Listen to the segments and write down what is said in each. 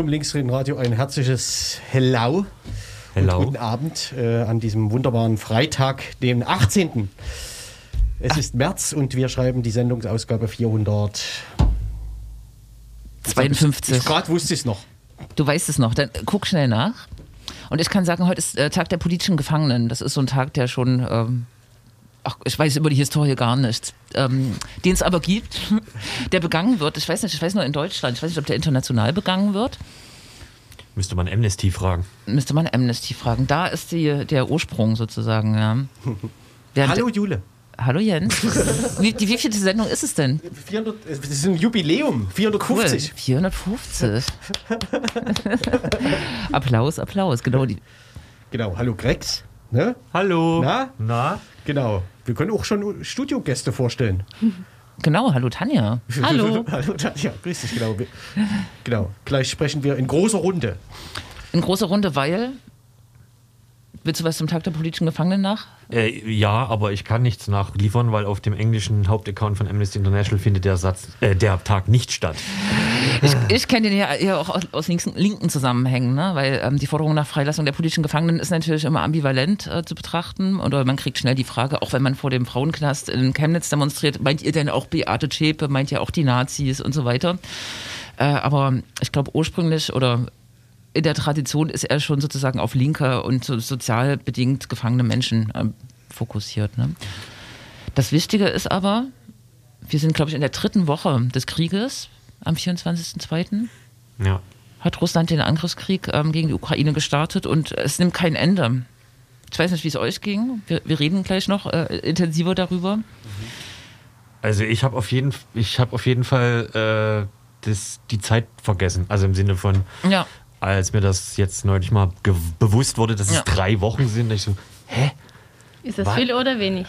Zum, Linksreden-Radio ein herzliches Hello. Hello. Und guten Abend äh, an diesem wunderbaren Freitag, dem 18. Es ist März und wir schreiben die Sendungsausgabe 400. 52. Gerade wusste ich es noch. Du weißt es noch, dann guck schnell nach. Und ich kann sagen, heute ist äh, Tag der politischen Gefangenen. Das ist so ein Tag, der schon, ähm, ach, ich weiß über die Historie gar nichts, ähm, den es aber gibt, der begangen wird. Ich weiß nicht, ich weiß nur in Deutschland, ich weiß nicht, ob der international begangen wird. Müsste man Amnesty fragen. Müsste man Amnesty fragen. Da ist die, der Ursprung sozusagen. Ja. Während- Hallo Jule. Hallo Jens. Wie, die wievielte Sendung ist es denn? 400, das ist ein Jubiläum. 450. 450. Applaus, Applaus. Genau die. Genau. Hallo Grex. Ne? Hallo. Na? Na? Genau. Wir können auch schon Studiogäste vorstellen. Genau, hallo Tanja. Hallo. Hallo Tanja, grüß dich, genau. Genau. Gleich sprechen wir in großer Runde. In großer Runde, weil. Willst du was zum Tag der politischen Gefangenen nach? Äh, ja, aber ich kann nichts nachliefern, weil auf dem englischen Hauptaccount von Amnesty International findet der Satz, äh, der Tag nicht statt. Ich, ich kenne den ja eher auch aus, aus linken, linken Zusammenhängen, ne? weil ähm, die Forderung nach Freilassung der politischen Gefangenen ist natürlich immer ambivalent äh, zu betrachten. Oder man kriegt schnell die Frage, auch wenn man vor dem Frauenknast in Chemnitz demonstriert, meint ihr denn auch Beate Zschäpe, meint ihr auch die Nazis und so weiter? Äh, aber ich glaube ursprünglich oder in der Tradition ist er schon sozusagen auf linke und so sozial bedingt gefangene Menschen ähm, fokussiert. Ne? Das Wichtige ist aber, wir sind, glaube ich, in der dritten Woche des Krieges am 24.02. Ja. hat Russland den Angriffskrieg ähm, gegen die Ukraine gestartet und es nimmt kein Ende. Ich weiß nicht, wie es euch ging. Wir, wir reden gleich noch äh, intensiver darüber. Also ich habe auf jeden, ich habe auf jeden Fall äh, das, die Zeit vergessen. Also im Sinne von, Ja. Als mir das jetzt neulich mal ge- bewusst wurde, dass Ja. es drei Wochen sind, ich so, hä? Ist das Was? viel oder wenig?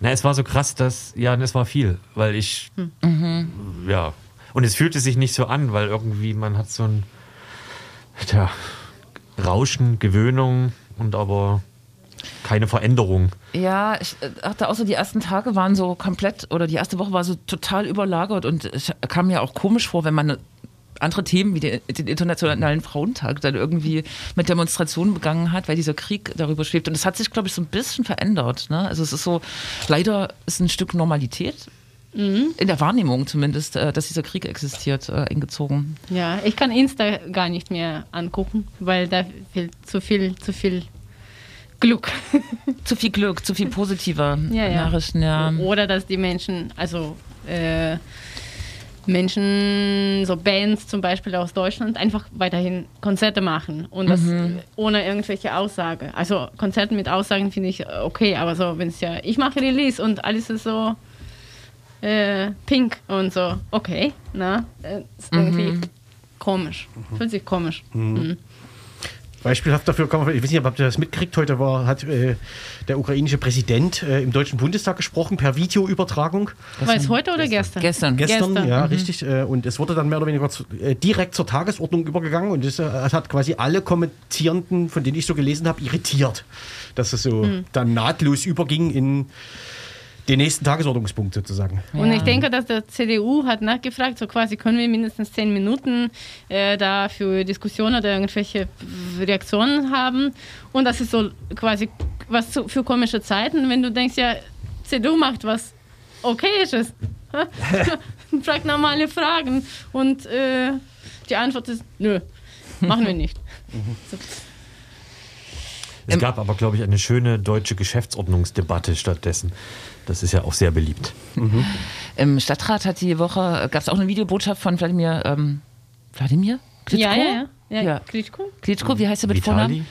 Na, es war so krass, dass, ja, es war viel, weil ich, ja, und es fühlte sich nicht so an, weil irgendwie man hat so ein, tja, Rauschen, Gewöhnung und aber keine Veränderung. Ja, ich äh, dachte auch so, die ersten Tage waren so komplett, oder die erste Woche war so total überlagert und es kam mir auch komisch vor, wenn man andere Themen wie den, den Internationalen Frauentag dann irgendwie mit Demonstrationen begangen hat, weil dieser Krieg darüber schwebt. Und es hat sich, glaube ich, so ein bisschen verändert. Ne? Also es ist so, leider ist ein Stück Normalität, in der Wahrnehmung zumindest, äh, dass dieser Krieg existiert, äh, eingezogen. Ja, ich kann Insta gar nicht mehr angucken, weil da fehlt zu viel, zu viel Glück. Zu viel Glück, zu viel positive Ja, ja. Nachrichten, ja. Oder dass die Menschen, also äh, Menschen, so Bands zum Beispiel aus Deutschland, einfach weiterhin Konzerte machen und das ohne irgendwelche Aussage. Also Konzerte mit Aussagen finde ich okay, aber so, wenn es ja, ich mache Release und alles ist so äh, pink und so, okay, na, äh, ist irgendwie komisch. Fühlt sich komisch. Mhm. Beispielhaft dafür kann man, ich weiß nicht, ob ihr das mitgekriegt, heute war, hat äh, der ukrainische Präsident äh, im Deutschen Bundestag gesprochen per Videoübertragung. War es heute oder gestern? Gestern. Gestern, Gestern, ja, richtig. Äh, und es wurde dann mehr oder weniger zu, äh, direkt zur Tagesordnung übergegangen und es äh, hat quasi alle Kommentierenden, von denen ich so gelesen habe, irritiert, dass es so dann nahtlos überging in den nächsten Tagesordnungspunkt sozusagen. Und Ja. ich denke, dass der CDU hat nachgefragt, so quasi können wir mindestens zehn Minuten äh, da für Diskussionen oder irgendwelche Reaktionen haben. Und das ist so quasi was zu, für komische Zeiten, wenn du denkst, ja, CDU macht was Okayisches. Fragt normale Fragen. Und äh, die Antwort ist, nö, machen wir nicht. Es Im- gab aber, glaube ich, eine schöne deutsche Geschäftsordnungsdebatte stattdessen. Das ist ja auch sehr beliebt. Im Stadtrat hat die Woche, gab es auch eine Videobotschaft von Wladimir, ähm, Wladimir? Klitschko? Ja, ja, ja. ja, Ja. Klitschko? Klitschko, wie heißt er mit Vornamen?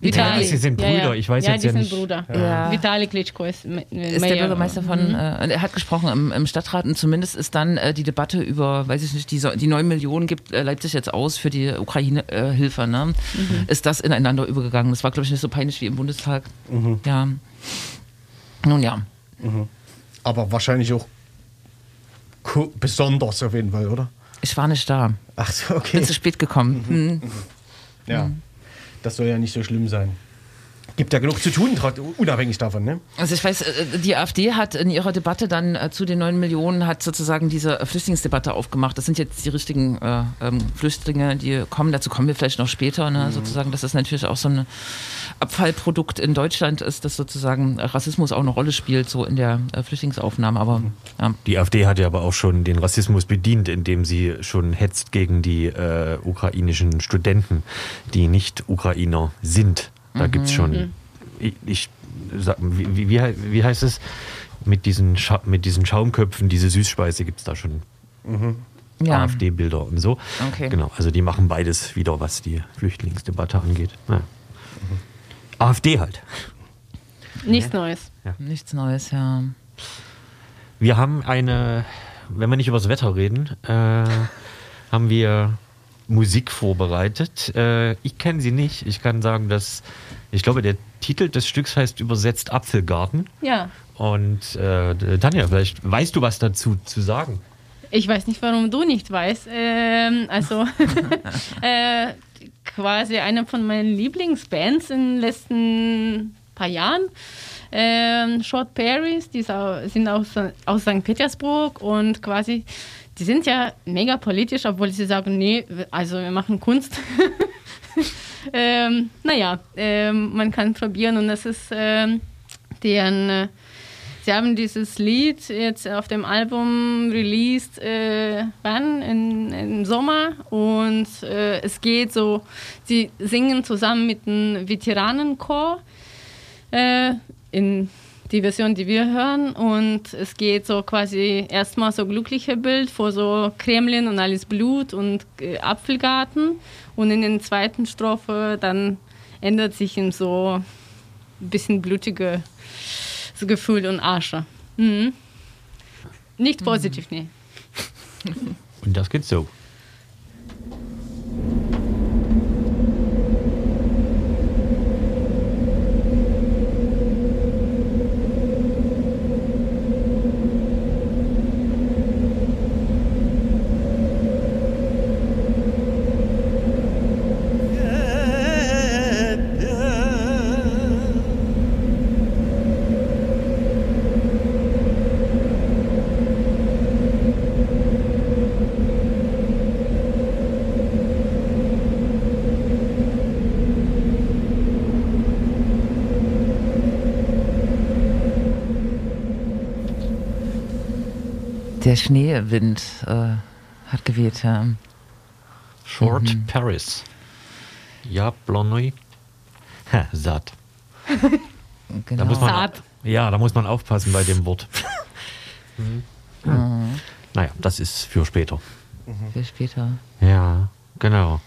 Vitali? Ja, sie sind Brüder, ich weiß ja, jetzt die ja sind nicht. Bruder. Ja. Vitali Klitschko ist, ist der Bürgermeister von, äh, er hat gesprochen im, im Stadtrat und zumindest ist dann äh, die Debatte über, weiß ich nicht, die, so- die 9 Millionen gibt äh, Leipzig jetzt aus für die Ukraine-Hilfe, ne? Ist das ineinander übergegangen? Das war, glaube ich, nicht so peinlich wie im Bundestag. Ja. Nun ja. Aber wahrscheinlich auch besonders auf jeden Fall, oder? Ich war nicht da. Ach so, okay. Bin zu spät gekommen. Hm. Ja. Das soll ja nicht so schlimm sein. Gibt ja genug zu tun, unabhängig davon, ne? Also ich weiß, äh, die AfD hat in ihrer Debatte dann äh, zu den 9 Millionen hat sozusagen diese äh, Flüchtlingsdebatte aufgemacht. Das sind jetzt die richtigen äh, ähm, Flüchtlinge, die kommen. Dazu kommen wir vielleicht noch später. Ne? Sozusagen, dass das natürlich auch so ein Abfallprodukt in Deutschland ist, dass sozusagen Rassismus auch eine Rolle spielt, so in der Flüchtlingsaufnahme. Aber ja. Die AfD hat ja aber auch schon den Rassismus bedient, indem sie schon hetzt gegen die äh, ukrainischen Studenten, die nicht Ukrainer sind. Da gibt es schon, ich, ich sag, wie, wie, wie hei- wie heißt es, mit diesen, Scha mit diesen Schaumköpfen, diese Süßspeise gibt es da schon. ja. AfD-Bilder und so. Okay. Genau, also die machen beides wieder, was die Flüchtlingsdebatte angeht. Ja. AfD halt. Nichts Neues. Nichts Neues, ja. Wir haben eine, wenn wir nicht über das Wetter reden, äh, haben wir Musik vorbereitet. Äh, ich kenne sie nicht. Ich kann sagen, dass ich glaube, der Titel des Stücks heißt übersetzt Apfelgarten. Ja. Und äh, Tanja, vielleicht weißt du was dazu zu sagen. Ich weiß nicht, warum du nicht weißt. Ähm, also äh, quasi eine von meinen Lieblingsbands in den letzten paar Jahren. Ähm, Short Paris, die sind aus, aus St. Petersburg und quasi, die sind ja mega politisch, obwohl sie sagen, nee, also wir machen Kunst. ähm, naja, ähm, man kann probieren und das ist ähm, deren äh, Sie haben dieses Lied jetzt auf dem Album released, äh, wann? In, Im Sommer. Und äh, es geht so, sie singen zusammen mit einem Veteranenchor äh, in die Version, die wir hören. Und es geht so quasi erstmal so glückliche Bild vor so Kremlin und alles Blut und äh, Apfelgarten. Und in der zweiten Strophe dann ändert sich in so ein bisschen blutige so Gefühl und Asche. Mhm. Nicht positiv, nee. Und das geht so. Der Schneewind äh, hat geweht, ja. Short Paris. Ja, Blonny. Ha, satt. Genau. Da muss man, Saat. ja, da muss man aufpassen bei dem Wort. Hm. Naja, das ist für später. Für später. Ja, genau.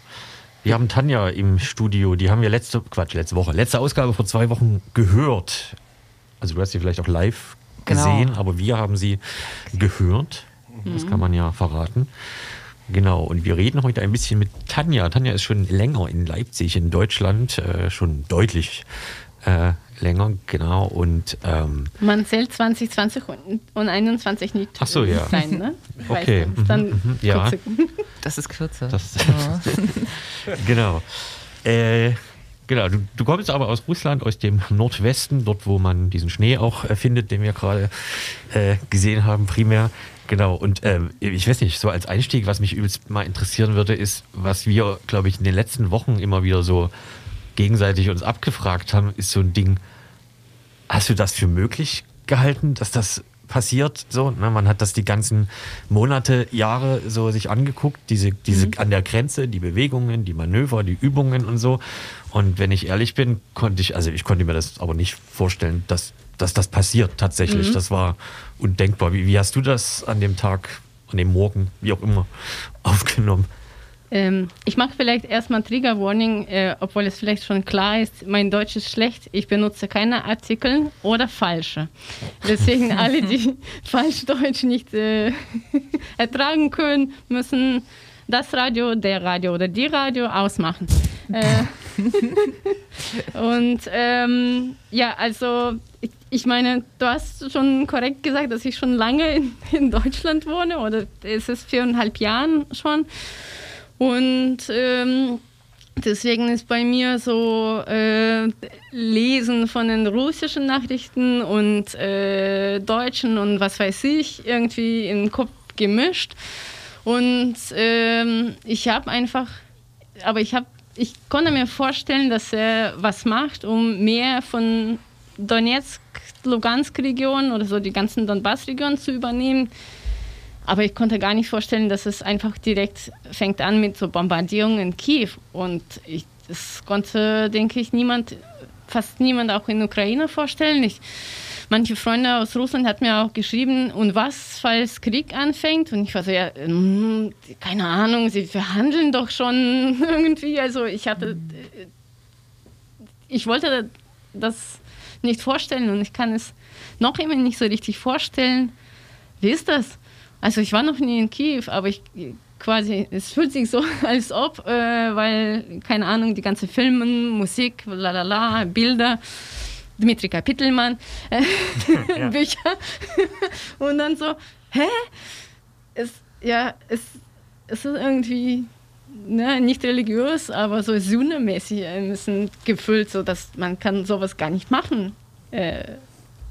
Wir haben Tanja im Studio, die haben wir letzte, Quatsch, letzte Woche, letzte Ausgabe vor zwei Wochen gehört. Also du hast sie vielleicht auch live Genau. gesehen, aber wir haben sie gehört. Das kann man ja verraten. Genau, und wir reden heute ein bisschen mit Tanja. Tanja ist schon länger in Leipzig, in Deutschland, äh, schon deutlich äh, länger, genau. Und ähm, Man zählt 2020 und, und 21 nicht Ach so, ja. sein, ne? Okay, nicht. Dann mhm, mhm, ja. Das ist kürzer. Das, genau. Äh, genau, du, du kommst aber aus Russland, aus dem Nordwesten, dort, wo man diesen Schnee auch äh, findet, den wir gerade äh, gesehen haben, primär. Genau, und ähm, ich weiß nicht, so als Einstieg, was mich übelst mal interessieren würde, ist, was wir, glaube ich, in den letzten Wochen immer wieder so gegenseitig uns abgefragt haben, ist so ein Ding, hast du das für möglich gehalten, dass das passiert? So, ne? Man hat das die ganzen Monate, Jahre so sich angeguckt, diese, diese an der Grenze, die Bewegungen, die Manöver, die Übungen und so. Und wenn ich ehrlich bin, konnte ich, also ich konnte mir das aber nicht vorstellen, dass, dass das passiert tatsächlich. Das war undenkbar. Wie, wie hast du das an dem Tag, an dem Morgen, wie auch immer, aufgenommen? Ähm, ich mache vielleicht erstmal Trigger Warning, äh, obwohl es vielleicht schon klar ist, mein Deutsch ist schlecht. Ich benutze keine Artikel oder falsche. Deswegen alle, die falsch Deutsch nicht äh, ertragen können, müssen das Radio, der Radio oder die Radio ausmachen. äh, und ähm, ja, also ich, ich, meine, du hast schon korrekt gesagt, dass ich schon lange in, in Deutschland wohne oder es ist viereinhalb Jahren schon. Und ähm, deswegen ist bei mir so äh, Lesen von den russischen Nachrichten und äh, deutschen und was weiß ich irgendwie in den Kopf gemischt. Und ähm, ich habe einfach, aber ich habe, ich konnte mir vorstellen, dass er was macht, um mehr von Donetsk, Lugansk-Region oder so die ganzen Donbass-Regionen zu übernehmen aber ich konnte gar nicht vorstellen, dass es einfach direkt fängt an mit so Bombardierungen in Kiew. Und ich, das konnte, denke ich, niemand, fast niemand auch in Ukraine vorstellen. Ich, manche Freunde aus Russland hat mir auch geschrieben, und was, falls Krieg anfängt? Und ich war so, ja, hm, keine Ahnung, sie verhandeln doch schon irgendwie. Also ich hatte, ich wollte das nicht vorstellen und ich kann es noch immer nicht so richtig vorstellen. Wie ist das? Also ich war noch nie in Kiew, aber ich quasi, es fühlt sich so, als ob, äh, weil, keine Ahnung, die ganze Filme, Musik, lalala, Bilder, Dmitri Kapitelmann, äh, ja. Bücher. Und dann so, hä? Es, ja, es, es ist irgendwie ne, nicht religiös, aber so sühnemäßig ein bisschen gefüllt, so dass man kann sowas gar nicht machen. Äh,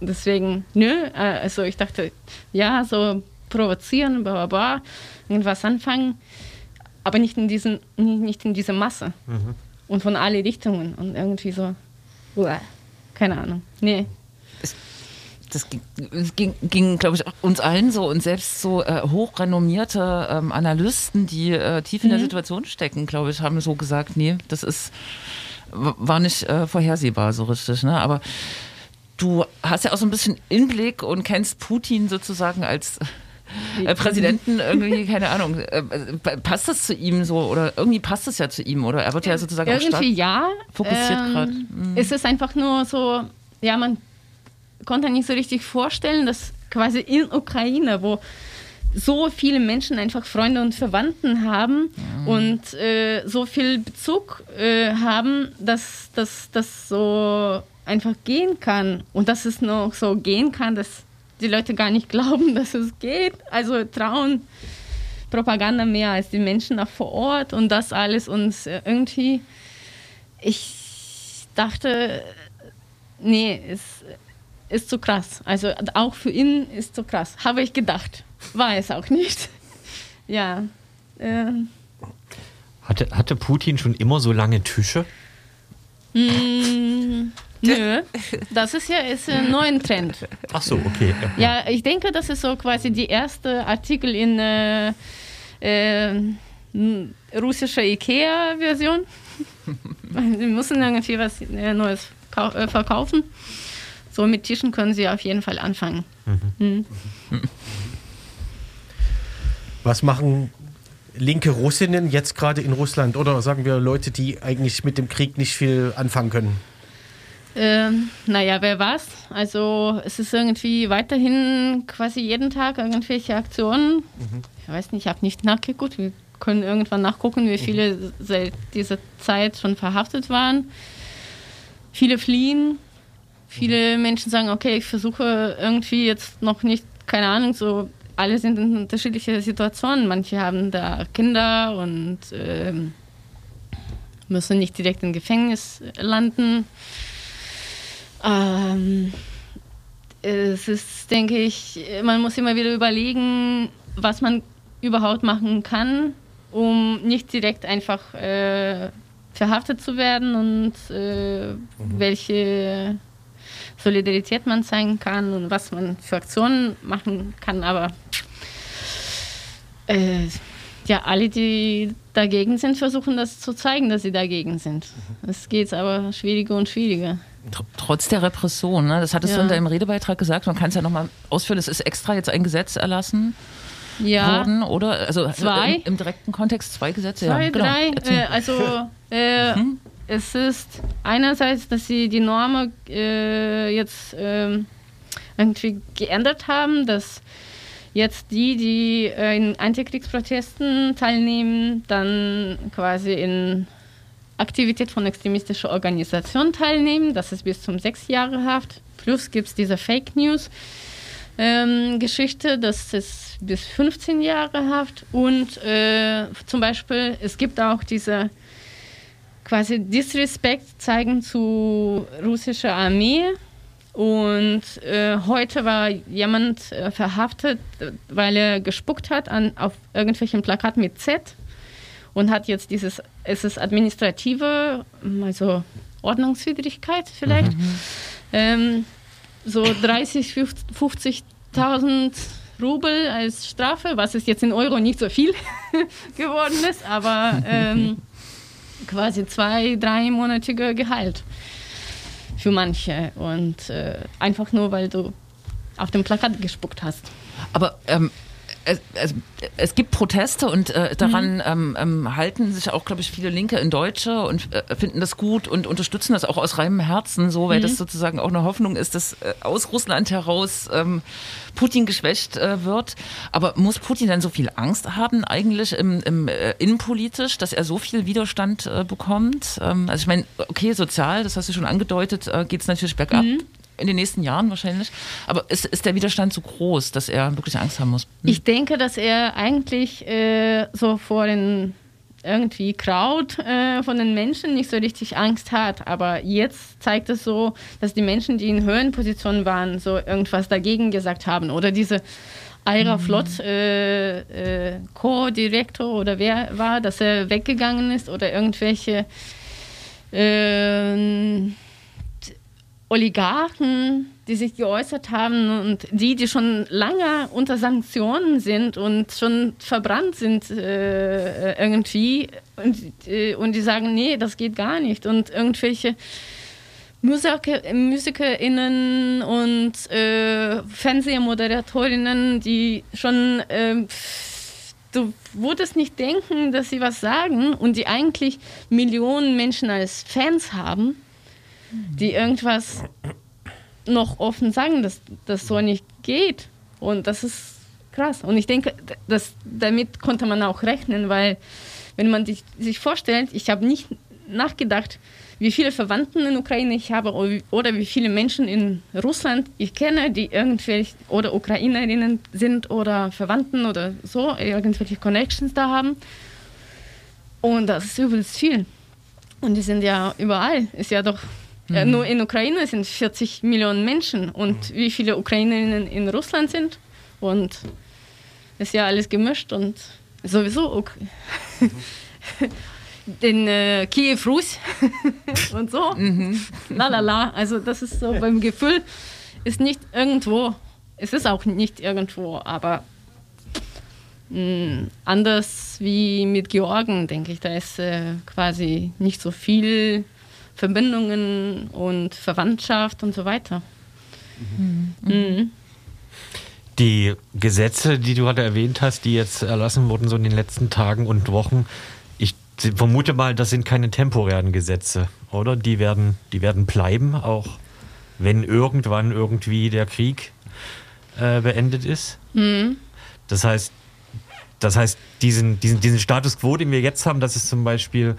deswegen, nö, äh, also ich dachte, ja, so provozieren, bla bla bla, irgendwas anfangen, aber nicht in, diesen, nicht in diese Masse mhm. und von alle Richtungen und irgendwie so, uah, keine Ahnung, nee. das ging, ging, ging glaube ich, uns allen so und selbst so äh, hochrenommierte ähm, Analysten, die äh, tief in mhm. der Situation stecken, glaube ich, haben so gesagt, nee, das ist war nicht äh, vorhersehbar so richtig, ne? Aber du hast ja auch so ein bisschen Inblick und kennst Putin sozusagen als äh, Präsidenten irgendwie, keine Ahnung, äh, passt das zu ihm so oder irgendwie passt es ja zu ihm oder er wird ja sozusagen irgendwie auch stark ja, fokussiert ähm, gerade. Mhm. Es ist einfach nur so, ja, man konnte nicht so richtig vorstellen, dass quasi in Ukraine, wo so viele Menschen einfach Freunde und Verwandten haben mhm. und äh, so viel Bezug äh, haben, dass das so einfach gehen kann und dass es noch so gehen kann, dass die Leute gar nicht glauben, dass es geht. Also trauen Propaganda mehr als die Menschen auch vor Ort und das alles uns irgendwie. Ich dachte, nee, es ist zu krass. Also auch für ihn ist zu krass. Habe ich gedacht. War es auch nicht. ja. Äh. Hatte, hatte Putin schon immer so lange Tische? Mm, Nö, das ist ja ist ein neuer Trend. Ach so, okay. Ja, ich denke, das ist so quasi die erste Artikel in äh, äh, russischer Ikea-Version. Sie müssen irgendwie was äh, Neues äh, verkaufen. So mit Tischen können Sie auf jeden Fall anfangen. Mhm. Mhm. Was machen linke Russinnen jetzt gerade in Russland oder sagen wir Leute, die eigentlich mit dem Krieg nicht viel anfangen können? Ähm, naja, wer was? Also es ist irgendwie weiterhin quasi jeden Tag irgendwelche Aktionen. Mhm. Ich weiß nicht, ich habe nicht nachgeguckt. Wir können irgendwann nachgucken, wie viele mhm. seit dieser Zeit schon verhaftet waren. Viele fliehen. Viele mhm. Menschen sagen, okay, ich versuche irgendwie jetzt noch nicht, keine Ahnung, so alle sind in unterschiedlichen Situationen. Manche haben da Kinder und äh, müssen nicht direkt im Gefängnis landen. Ähm, es ist, denke ich, man muss immer wieder überlegen, was man überhaupt machen kann, um nicht direkt einfach äh, verhaftet zu werden und äh, mhm. welche Solidarität man zeigen kann und was man für Aktionen machen kann. Aber äh, ja, alle, die dagegen sind, versuchen das zu zeigen, dass sie dagegen sind. Mhm. Es geht aber schwieriger und schwieriger. Trotz der Repression, ne? das hattest ja. du in deinem Redebeitrag gesagt, man kann es ja nochmal ausführen, es ist extra jetzt ein Gesetz erlassen, Ja. wurden, oder? Also Zwei. Im, im direkten Kontext zwei Gesetze. Zwei, ja, genau. drei. Äh, also äh, es ist einerseits, dass sie die Norm äh, jetzt ähm, irgendwie geändert haben, dass jetzt die, die äh, in Antikriegsprotesten teilnehmen, dann quasi in Aktivität von extremistischer Organisation teilnehmen. Das ist bis zum sechs Jahre Haft. Plus gibt es diese Fake News. Ähm, Geschichte, das ist bis 15 Jahre Haft und äh, zum Beispiel, es gibt auch diese quasi Disrespekt zeigen zu russischer Armee und äh, heute war jemand äh, verhaftet, weil er gespuckt hat an, auf irgendwelchen Plakaten mit Z und hat jetzt dieses, es ist administrative, also Ordnungswidrigkeit vielleicht, ähm, so 30, 50.000 Rubel als Strafe, was ist jetzt in Euro nicht so viel geworden ist, aber ähm, quasi zwei, dreimonatige Gehalt für manche. Und äh, einfach nur, weil du auf dem Plakat gespuckt hast. Aber ähm, es, es, es gibt Proteste und äh, daran Mhm. ähm, ähm, halten sich auch, glaube ich, viele Linke in Deutsche und äh, finden das gut und unterstützen das auch aus reinem Herzen, so, weil Mhm. das sozusagen auch eine Hoffnung ist, dass äh, aus Russland heraus ähm, Putin geschwächt äh, wird. Aber muss Putin dann so viel Angst haben eigentlich im, im äh, innenpolitisch, dass er so viel Widerstand äh, bekommt? Ähm, also ich meine, okay, sozial, das hast du schon angedeutet, geht es natürlich bergab. Mhm. In den nächsten Jahren wahrscheinlich. Aber ist, ist der Widerstand so groß, dass er wirklich Angst haben muss? Hm. Ich denke, dass er eigentlich äh, so vor den irgendwie Kraut äh, von den Menschen nicht so richtig Angst hat. Aber jetzt zeigt es so, dass die Menschen, die in höheren Positionen waren, so irgendwas dagegen gesagt haben. Oder diese Ira Flott, äh, äh, Co-Direktor oder wer war, dass er weggegangen ist oder irgendwelche ähm, Oligarchen, die sich geäußert haben und die, die schon lange unter Sanktionen sind und schon verbrannt sind äh, irgendwie und, äh, und die sagen, nee, das geht gar nicht. Und irgendwelche Musiker, MusikerInnen und äh, Fernsehmoderatorinnen, die schon, ähm, du würdest nicht denken, dass sie was sagen und die eigentlich Millionen Menschen als Fans haben, die irgendwas noch offen sagen, dass das so nicht geht. Und das ist krass. Und ich denke, dass damit konnte man auch rechnen, weil wenn man sich, sich vorstellt, ich habe nicht nachgedacht, wie viele Verwandten in Ukraine ich habe oder wie viele Menschen in Russland ich kenne, die irgendwelche oder Ukrainerinnen sind oder Verwandten oder so, irgendwelche Connections da haben. Und das ist übelst viel. Und die sind ja überall. Ist ja doch äh, nur in Ukraine sind 40 Millionen Menschen und wie viele Ukrainerinnen in Russland sind. Und ist ja alles gemischt und sowieso Uk den äh, Kiew Rus und so. La la la. Also das ist so beim Gefühl ist nicht irgendwo. Es ist auch nicht irgendwo, aber mh, anders wie mit Georgen, denke ich, da ist äh, quasi nicht so viel Verbindungen und Verwandtschaft und so weiter. Mhm. Die Gesetze, die du gerade erwähnt hast, die jetzt erlassen wurden, so in den letzten Tagen und Wochen, ich vermute mal, das sind keine temporären Gesetze, oder? Die werden, die werden bleiben, auch wenn irgendwann irgendwie der Krieg äh, beendet ist. Das heißt, das heißt, diesen, diesen, diesen Status quo, den wir jetzt haben, dass es zum Beispiel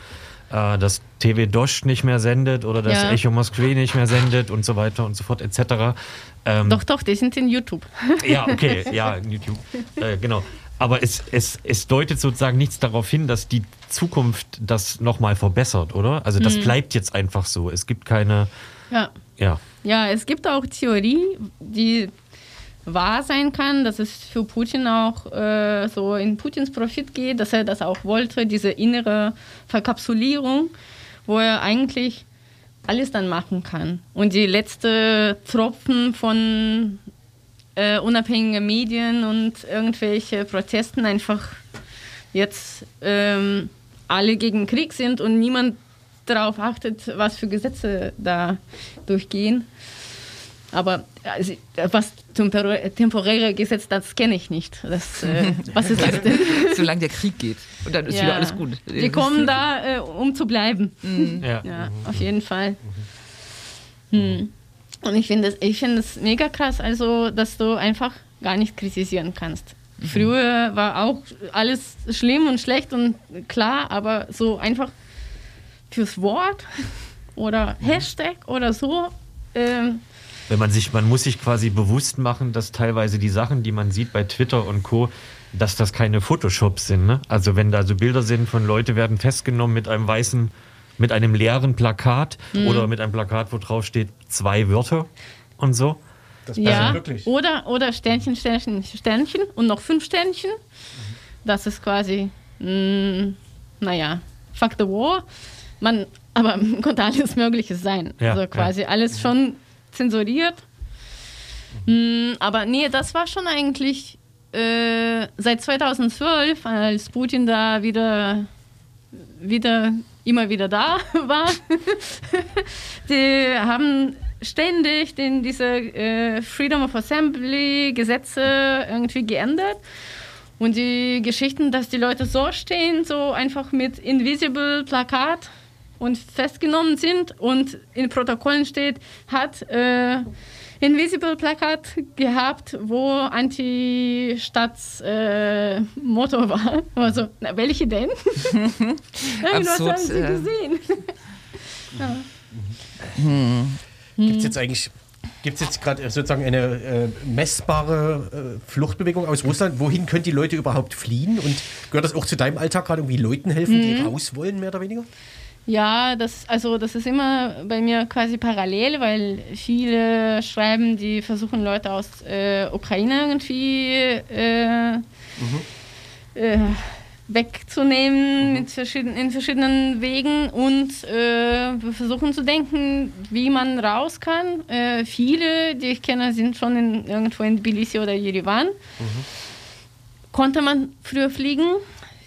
äh, das TV Dosh nicht mehr sendet oder das Ja. Echo Moskwe nicht mehr sendet und so weiter und so fort etc. Ähm, Doch, doch, die sind in YouTube. ja, okay, ja, YouTube. Äh, genau. Aber es, es, es deutet sozusagen nichts darauf hin, dass die Zukunft das nochmal verbessert, oder? Also das bleibt jetzt einfach so. Es gibt keine, Ja. ja. Ja, es gibt auch Theorie, die wahr sein kann, dass es für Putin auch äh, so in Putins Profit geht, dass er das auch wollte, diese innere Verkapsulierung, wo er eigentlich alles dann machen kann. Und die letzte Tropfen von äh, unabhängigen Medien und irgendwelche Protesten einfach jetzt ähm, alle gegen Krieg sind und niemand darauf achtet, was für Gesetze da durchgehen. Aber also, was tempor- temporäre Gesetz, das kenne ich nicht. Das, äh, was ist das denn? Solange der Krieg geht. Und dann ist wieder alles gut. Die kommen da, äh, um zu bleiben. Ja. Ja, auf jeden Fall. Hm. Und ich finde es ich find mega krass, also, dass du einfach gar nicht kritisieren kannst. Früher war auch alles schlimm und schlecht und klar, aber so einfach fürs Wort oder Hashtag oder so. Ähm, Wenn man sich, man muss sich quasi bewusst machen, dass teilweise die Sachen, die man sieht bei Twitter und Co., dass das keine Photoshops sind. Ne? Also wenn da so Bilder sind von Leute werden festgenommen mit einem weißen, mit einem leeren Plakat oder mit einem Plakat, wo drauf steht zwei Wörter und so. Das ja, wirklich. oder, oder Sternchen, Sternchen, Sternchen und noch fünf Sternchen. Das ist quasi, mh, naja, fuck the war. Man, aber konnte alles Mögliche sein. Ja, also quasi alles schon zensuriert. Mm, aber nee, das war schon eigentlich äh, seit 2012, als Putin da wieder, wieder immer wieder da war. die haben ständig den, diese äh, Freedom of Assembly Gesetze irgendwie geändert. Und die Geschichten, dass die Leute so stehen, so einfach mit Invisible Plakat und festgenommen sind und in Protokollen steht, hat äh, Invisible Plakat gehabt, wo Anti-Stats äh, Motto war. Also, na, welche denn? Nein, was Absurd, haben Sie äh. gesehen? Gibt es jetzt eigentlich Gibt es jetzt gerade sozusagen eine äh, messbare äh, Fluchtbewegung aus Russland? Wohin können die Leute überhaupt fliehen? Und gehört das auch zu deinem Alltag gerade irgendwie Leuten helfen, Mhm. die raus wollen, mehr oder weniger? Ja, das, also das ist immer bei mir quasi parallel, weil viele schreiben, die versuchen Leute aus äh, Ukraine irgendwie äh, äh, wegzunehmen mit verschieden, in verschiedenen Wegen und äh, wir versuchen zu denken, wie man raus kann. Äh, viele, die ich kenne, sind schon in, irgendwo in Tbilisi oder Yerevan. Konnte man früher fliegen.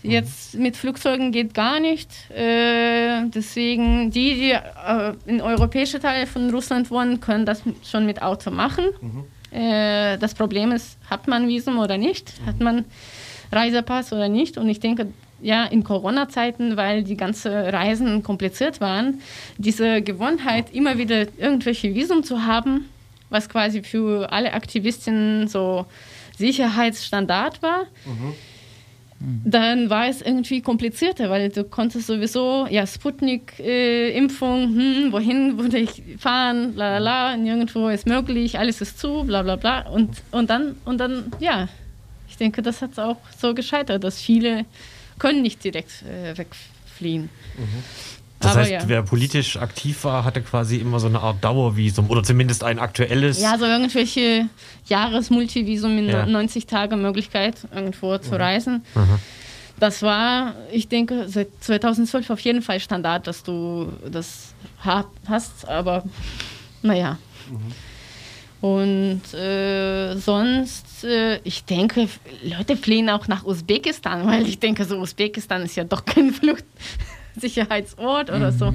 Jetzt mit Flugzeugen geht gar nicht. Äh, deswegen, die, die äh, in europäische Teile von Russland wohnen, können das schon mit Auto machen. Äh, das Problem ist, hat man Visum oder nicht? Hat man Reisepass oder nicht? Und ich denke, ja, in Corona-Zeiten, weil die ganzen Reisen kompliziert waren, diese Gewohnheit, immer wieder irgendwelche Visum zu haben, was quasi für alle Aktivistinnen so Sicherheitsstandard war, dann war es irgendwie komplizierter, weil du konntest sowieso, ja, Sputnik-Impfung, hm, wohin würde ich fahren, la la la, nirgendwo ist möglich, alles ist zu, bla bla bla. Und, und dann, und dann, ja, ich denke, das hat auch so gescheitert, dass viele können nicht direkt äh, wegfliehen. Das Aber heißt, ja. wer politisch aktiv war, hatte quasi immer so eine Art Dauervisum oder zumindest ein aktuelles. Ja, so irgendwelche Jahresmultivisum in Ja. 90 Tage Möglichkeit, irgendwo zu reisen. Das war, ich denke, seit 2012 auf jeden Fall Standard, dass du das ha- hast, aber naja. Und äh, sonst, äh, ich denke, Leute fliehen auch nach Usbekistan, weil ich denke, so Usbekistan ist ja doch kein Fluchtsicherheitsort oder so.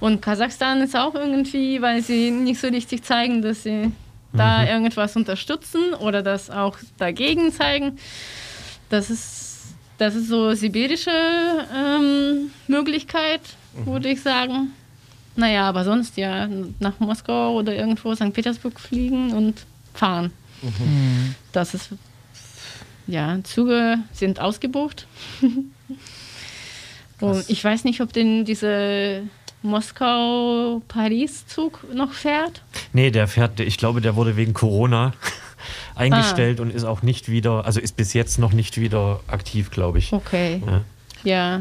Und Kasachstan ist auch irgendwie, weil sie nicht so richtig zeigen, dass sie da irgendwas unterstützen oder das auch dagegen zeigen. Das ist, das ist so sibirische ähm, Möglichkeit, würde ich sagen. Naja, aber sonst ja nach Moskau oder irgendwo St. Petersburg fliegen und fahren. Das ist, ja, Züge sind ausgebucht. und ich weiß nicht, ob denn diese Moskau-Paris-Zug noch fährt. Nee, der fährt, ich glaube, der wurde wegen Corona eingestellt Ah. und ist auch nicht wieder, also ist bis jetzt noch nicht wieder aktiv, glaube ich. Okay. Ja. Ja.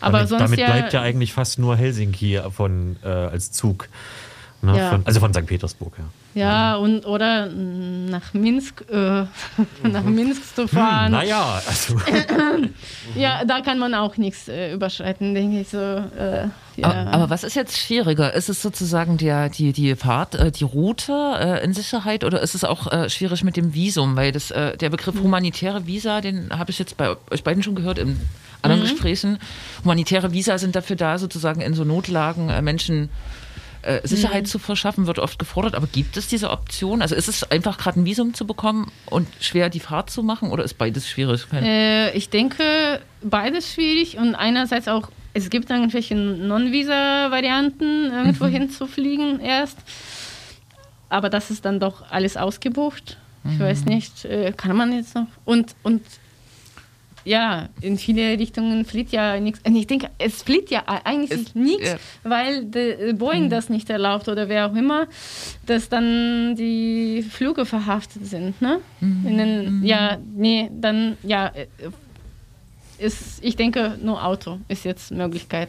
Aber damit sonst damit ja, bleibt ja eigentlich fast nur Helsinki von, äh, als Zug. Ne, Ja. von, also von St. Petersburg, ja. Ja, und oder nach Minsk, äh, nach Minsk zu fahren. Naja, also. Ja, da kann man auch nichts äh, überschreiten, denke ich so. Äh, ja. Aber, aber was ist jetzt schwieriger? Ist es sozusagen der, die, die Fahrt, äh, die Route äh, in Sicherheit oder ist es auch äh, schwierig mit dem Visum? Weil das, äh, der Begriff humanitäre Visa, den habe ich jetzt bei euch beiden schon gehört in anderen Gesprächen. Humanitäre Visa sind dafür da, sozusagen in so Notlagen äh, Menschen äh, Sicherheit zu verschaffen, wird oft gefordert. Aber gibt es diese Option? Also ist es einfach gerade ein Visum zu bekommen und schwer die Fahrt zu machen oder ist beides schwierig? Äh, ich denke, beides schwierig und einerseits auch, es gibt irgendwelche Non-Visa-Varianten, irgendwo Mhm. hinzufliegen erst. Aber das ist dann doch alles ausgebucht. Ich weiß Mhm. nicht, äh, kann man jetzt noch? Und, und ja, in viele Richtungen fliegt ja nichts. Und Ich denke, es fliegt ja eigentlich nichts, ja. Mhm. weil der Boeing das nicht erlaubt oder wer auch immer, dass dann die Flüge verhaftet sind. Ne? Mhm. In den, ja, nee, dann, ja, äh, ist, ich denke, nur Auto ist jetzt Möglichkeit.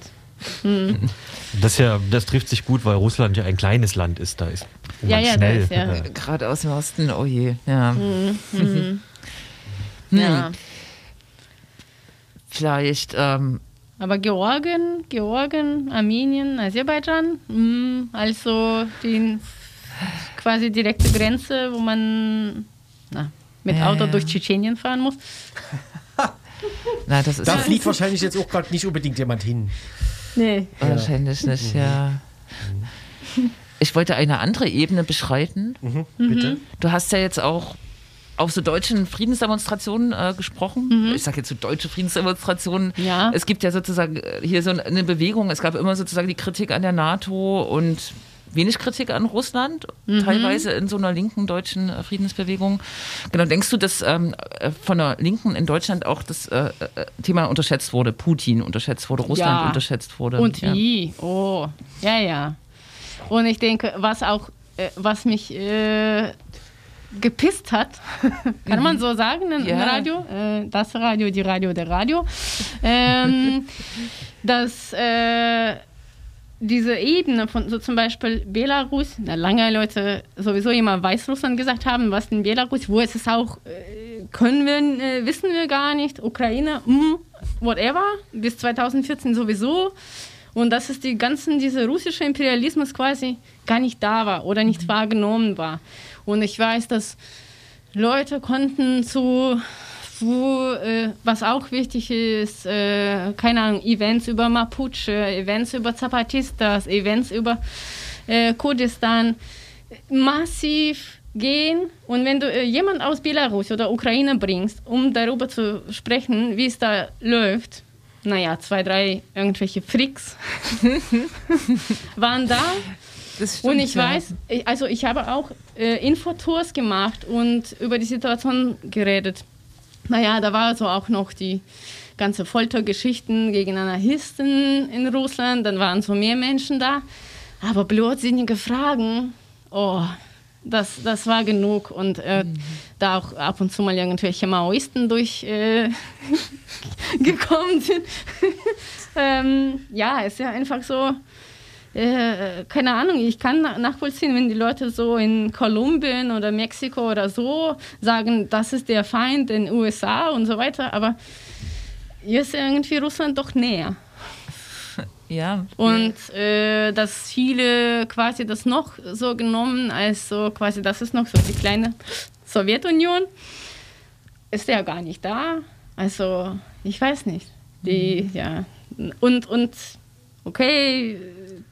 Hm. Das, ja, das trifft sich gut, weil Russland ja ein kleines Land ist. Da ist Ja, man ja, schnell. ist, ja. äh, Gerade aus dem Osten, oh je. Ja. Hm. Hm. Hm. Ja. Vielleicht, ähm, Aber Georgien, Georgien, Armenien, Aserbaidschan, hm, also die quasi direkte Grenze, wo man na, mit Ja, Auto ja. durch Tschetschenien fahren muss. na, das ist Da fliegt wahrscheinlich jetzt auch gerade nicht unbedingt jemand hin. Nee. wahrscheinlich nicht, ja. Ich wollte eine andere Ebene beschreiten. Mhm, Bitte. Du hast ja jetzt auch auf so deutschen Friedensdemonstrationen äh, gesprochen. Ich sage jetzt so deutsche Friedensdemonstrationen. Ja. Es gibt ja sozusagen äh, hier so eine Bewegung. Es gab immer sozusagen die Kritik an der NATO und wenig Kritik an Russland, teilweise in so einer linken deutschen äh, Friedensbewegung. Genau, denkst du, dass ähm, äh, von der Linken in Deutschland auch das äh, Thema unterschätzt wurde, Putin unterschätzt wurde, Russland Ja. unterschätzt wurde? Und ja. wie? Oh, ja, ja. Und ich denke, was auch, äh, was mich äh, gepisst hat, kann man so sagen im Ja. Radio, äh, das Radio, die Radio, der Radio, ähm, dass äh, diese Ebene von so zum Beispiel Belarus, na, lange Leute sowieso immer Weißrussland gesagt haben, was in Belarus, wo ist es auch, äh, können wir, äh, wissen wir gar nicht, Ukraine, mm, whatever, bis 2014 sowieso. Und dass es die ganzen, dieser russische Imperialismus quasi gar nicht da war oder nicht wahrgenommen war. Und ich weiß, dass Leute konnten zu, wo, äh, was auch wichtig ist, äh, keine Ahnung, Events über Mapuche, Events über Zapatistas, Events über äh, Kurdistan, massiv gehen. Und wenn du äh, jemand aus Belarus oder Ukraine bringst, um darüber zu sprechen, wie es da läuft, naja, zwei, drei irgendwelche Freaks waren da. Das stimmt, Und ich ja. weiß, also ich habe auch äh, Infotours gemacht und über die Situation geredet. Naja, da war so auch noch die ganze Foltergeschichten gegen Anarchisten in Russland. Dann waren so mehr Menschen da. Aber blödsinnige Fragen, oh, das, das war genug. Und äh, da auch ab und zu mal irgendwelche Maoisten durch äh, sind. ähm, ja, ist ja einfach so äh, keine Ahnung, ich kann na- nachvollziehen, wenn die Leute so in Kolumbien oder Mexiko oder so sagen, das ist der Feind in den USA und so weiter, aber hier ist irgendwie Russland doch näher. Ja. Und äh, dass viele quasi das noch so genommen als so quasi, das ist noch so die kleine Sowjetunion, ist ja gar nicht da. Also, ich weiß nicht. Die, ja. Und, und okay,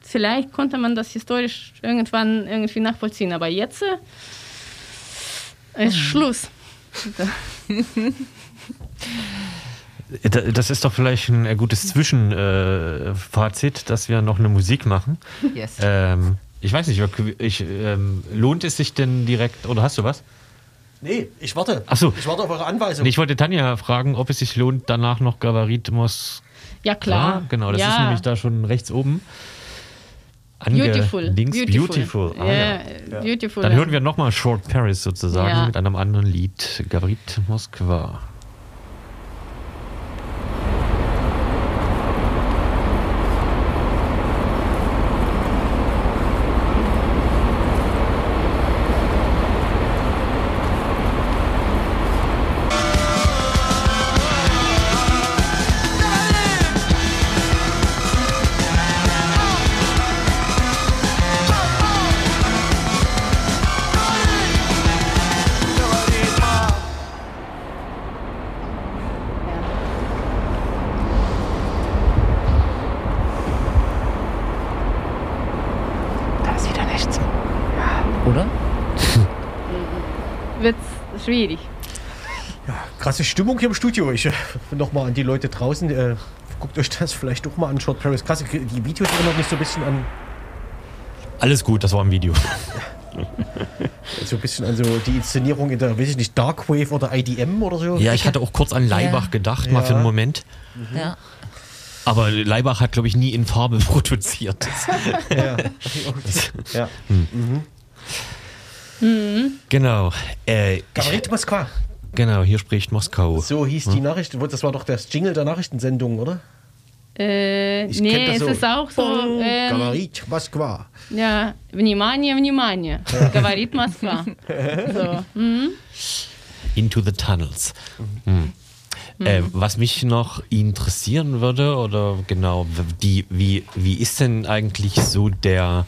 vielleicht konnte man das historisch irgendwann irgendwie nachvollziehen, aber jetzt äh, ist Schluss. Da- Das ist doch vielleicht ein äh, gutes Zwischenfazit, dass wir noch eine Musik machen. Yes. Ähm, ich weiß nicht, ich, ähm, lohnt es sich denn direkt, oder hast du was? Nee, ich warte. Ach so. Ich warte auf eure Anweisung. Nee, ich wollte Tanja fragen, ob es sich lohnt, danach noch Gavarit Moskwa. Ja, klar. Genau, das ja. ist nämlich da schon rechts oben. Ange Beautiful. Links Beautiful. Ah, ja, ja. beautiful. Dann hören wir nochmal Short Paris sozusagen Ja. mit einem anderen Lied. Gavarit Moskwa. Schwierig. Ja, krasse Stimmung hier im Studio. Ich äh, nochmal an die Leute draußen. Äh, guckt euch das vielleicht doch mal an. Short Paris. Krasse, die Videos erinnern mich so ein bisschen an. Alles gut, das war ein Video. So ein bisschen an so die Inszenierung in der, weiß ich nicht, Darkwave oder IDM oder so. Ja, ich hatte auch kurz an Leibach Ja. gedacht, mal für einen Ja. Moment. Ja. Aber Leibach hat, glaube ich, nie in Farbe produziert. Ja. ja. genau. Äh, ich, Gavarit Moskwa. genau, hier spricht Moskau. So hieß die Nachricht. Das war doch das Jingle der Nachrichtensendung, oder? Äh, Ich nee, kenn das es so. ist auch so. Bong, Ähm, Gavarit Moskwa. ja, внимание, внимание. Говорит Москва. So. Mhm. Into the Tunnels. Hm. Äh, was mich noch interessieren würde, oder genau, die, wie, wie ist denn eigentlich so der,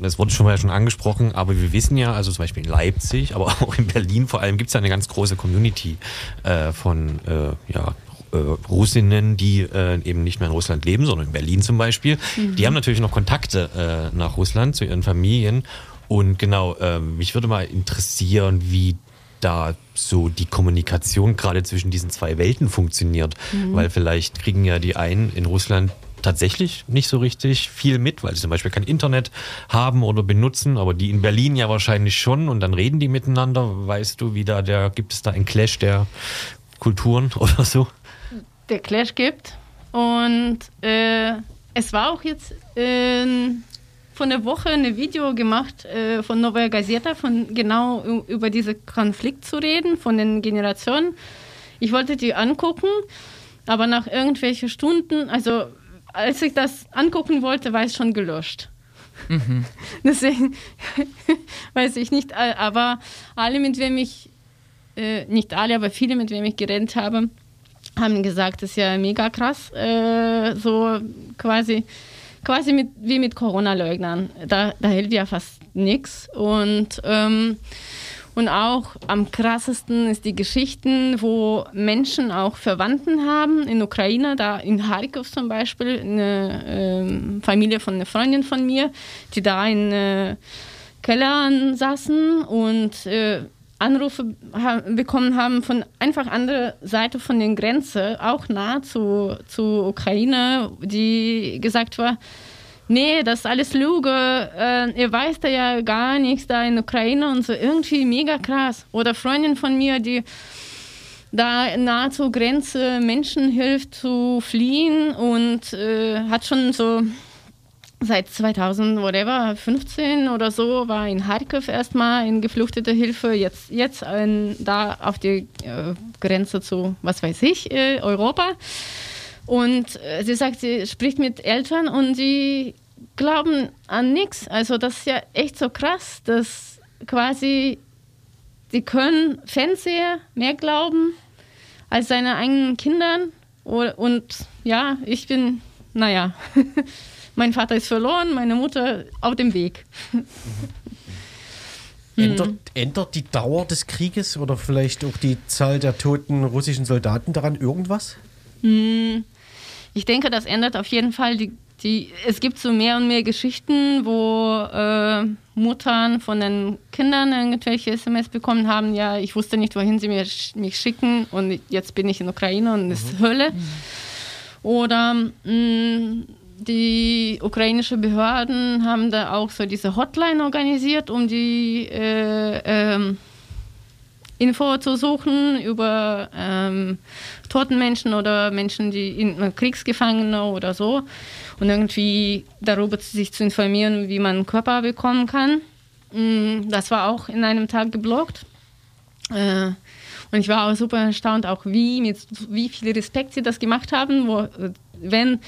das wurde schon mal schon angesprochen, aber wir wissen ja, also zum Beispiel in Leipzig, aber auch in Berlin vor allem gibt es ja eine ganz große Community äh, von äh, ja, äh, Russinnen, die äh, eben nicht mehr in Russland leben, sondern in Berlin zum Beispiel. Die haben natürlich noch Kontakte äh, nach Russland zu ihren Familien. Und genau, äh, mich würde mal interessieren, wie da so die Kommunikation gerade zwischen diesen zwei Welten funktioniert. Weil vielleicht kriegen ja die einen in Russland tatsächlich nicht so richtig viel mit, weil sie zum Beispiel kein Internet haben oder benutzen, aber die in Berlin ja wahrscheinlich schon und dann reden die miteinander. Weißt du, wie da der, gibt es da einen Clash der Kulturen oder so? der Clash gibt. Und äh, es war auch jetzt ähm, von der Woche ein Video gemacht äh, von Novaya Gazeta, von genau über diesen Konflikt zu reden, von den Generationen. Ich wollte die angucken, aber nach irgendwelchen Stunden, also als ich das angucken wollte, war es schon gelöscht. Deswegen weiß ich nicht, aber alle, mit wem ich, äh, nicht alle, aber viele, mit wem ich geredet habe, haben gesagt, das ist ja mega krass, äh, so quasi, quasi mit, wie mit Corona-Leugnern. Da, da hält ja fast nichts. Und, ähm, und auch am krassesten ist die Geschichten, wo Menschen auch Verwandten haben in Ukraine, da in Kharkov zum Beispiel, eine ähm, Familie von einer Freundin von mir, die da in äh, Kellern saßen und äh, Anrufe ha bekommen haben von einfach anderer Seite von der Grenze, auch nah zu, zu Ukraine, die gesagt war, nee, das ist alles Lüge, äh, ihr weiß da ja gar nichts da in Ukraine und so, irgendwie mega krass. Oder Freundin von mir, die da nahe zur Grenze Menschen hilft zu fliehen und äh, hat schon so seit 2000, whatever, 15 oder so, war in Kharkiv erstmal in geflüchtete Hilfe, jetzt, jetzt in, da auf die äh, Grenze zu, was weiß ich, äh, Europa. Und äh, sie sagt, sie spricht mit Eltern und die glauben an nichts. Also das ist ja echt so krass, dass quasi die können Fernseher mehr glauben als seine eigenen Kindern. Und, ja, ich bin, naja, mein Vater ist verloren, meine Mutter auf dem Weg. Ändert, ändert die Dauer des Krieges oder vielleicht auch die Zahl der toten russischen Soldaten daran irgendwas? Ich denke, das ändert auf jeden Fall die. Die es gibt so mehr und mehr Geschichten, wo äh, Muttern von den Kindern irgendwelche SMS bekommen haben. Ja, ich wusste nicht, wohin sie mir, mich schicken und jetzt bin ich in Ukraine und es ist Hölle. Oder mh, die ukrainischen Behörden haben da auch so diese Hotline organisiert, um die äh, ähm, Info zu suchen über ähm, toten Menschen oder Menschen, die in Kriegsgefangene oder so und irgendwie darüber sich zu informieren, wie man einen Körper bekommen kann. Mm, Das war auch in einem Tag geblockt. Äh, und ich war auch super erstaunt, auch wie, mit wie viel Respekt sie das gemacht haben, wo, äh, wenn